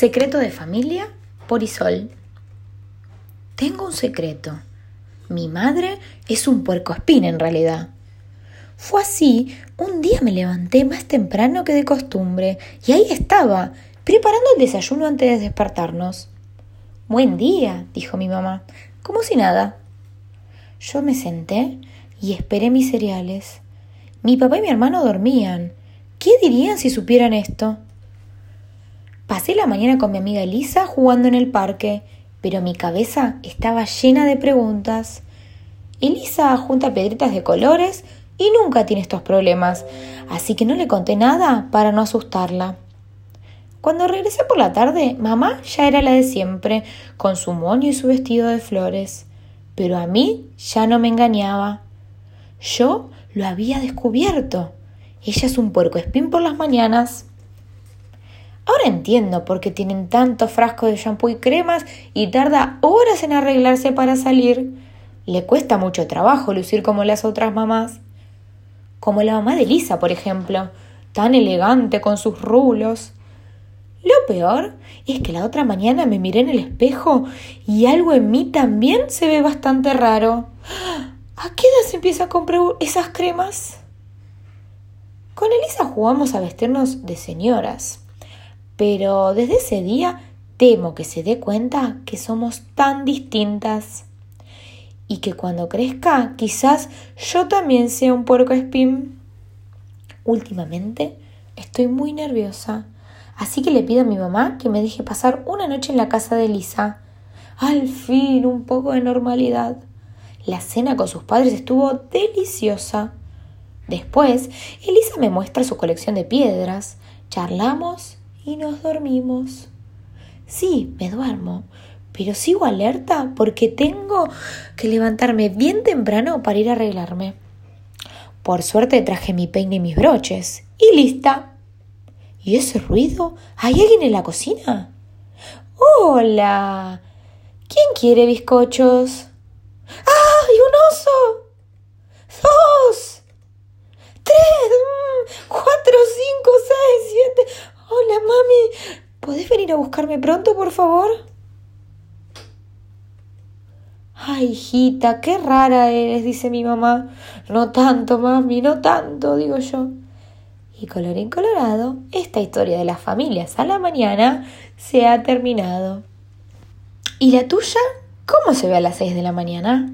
Secreto de familia por Isol. Tengo un secreto. Mi madre es un puercoespín en realidad. Fue así, un día me levanté más temprano que de costumbre y ahí estaba, preparando el desayuno antes de despertarnos. Buen día, dijo mi mamá, como si nada. Yo me senté y esperé mis cereales. Mi papá y mi hermano dormían. ¿Qué dirían si supieran esto? Pasé la mañana con mi amiga Elisa jugando en el parque, pero mi cabeza estaba llena de preguntas. Elisa junta pedritas de colores y nunca tiene estos problemas, así que no le conté nada para no asustarla. Cuando regresé por la tarde, mamá ya era la de siempre, con su moño y su vestido de flores. Pero a mí ya no me engañaba. Yo lo había descubierto. Ella es un puerco espín por las mañanas. Ahora entiendo por qué tienen tantos frascos de shampoo y cremas y tarda horas en arreglarse para salir. Le cuesta mucho trabajo lucir como las otras mamás. Como la mamá de Lisa, por ejemplo, tan elegante con sus rulos. Lo peor es que la otra mañana me miré en el espejo y algo en mí también se ve bastante raro. ¿A qué edad se empieza a comprar esas cremas? Con Elisa jugamos a vestirnos de señoras, pero desde ese día temo que se dé cuenta que somos tan distintas y que cuando crezca quizás yo también sea un puerco espín. Últimamente estoy muy nerviosa, así que le pido a mi mamá que me deje pasar una noche en la casa de Elisa. Al fin, un poco de normalidad. La cena con sus padres estuvo deliciosa. Después, Elisa me muestra su colección de piedras, charlamos y nos dormimos. Sí, me duermo, pero sigo alerta porque tengo que levantarme bien temprano para ir a arreglarme. Por suerte traje mi peine y mis broches. Y lista. ¿Y ese ruido? ¿Hay alguien en la cocina? Hola. ¿Quién quiere bizcochos? ¡Ay, un oso! ¡Dos! A buscarme pronto, por favor? Ay, hijita, qué rara eres, dice mi mamá. No tanto, mami, no tanto, digo yo. Y colorín colorado, esta historia de las familias a la mañana se ha terminado. ¿Y la tuya? ¿Cómo se ve a las seis de la mañana?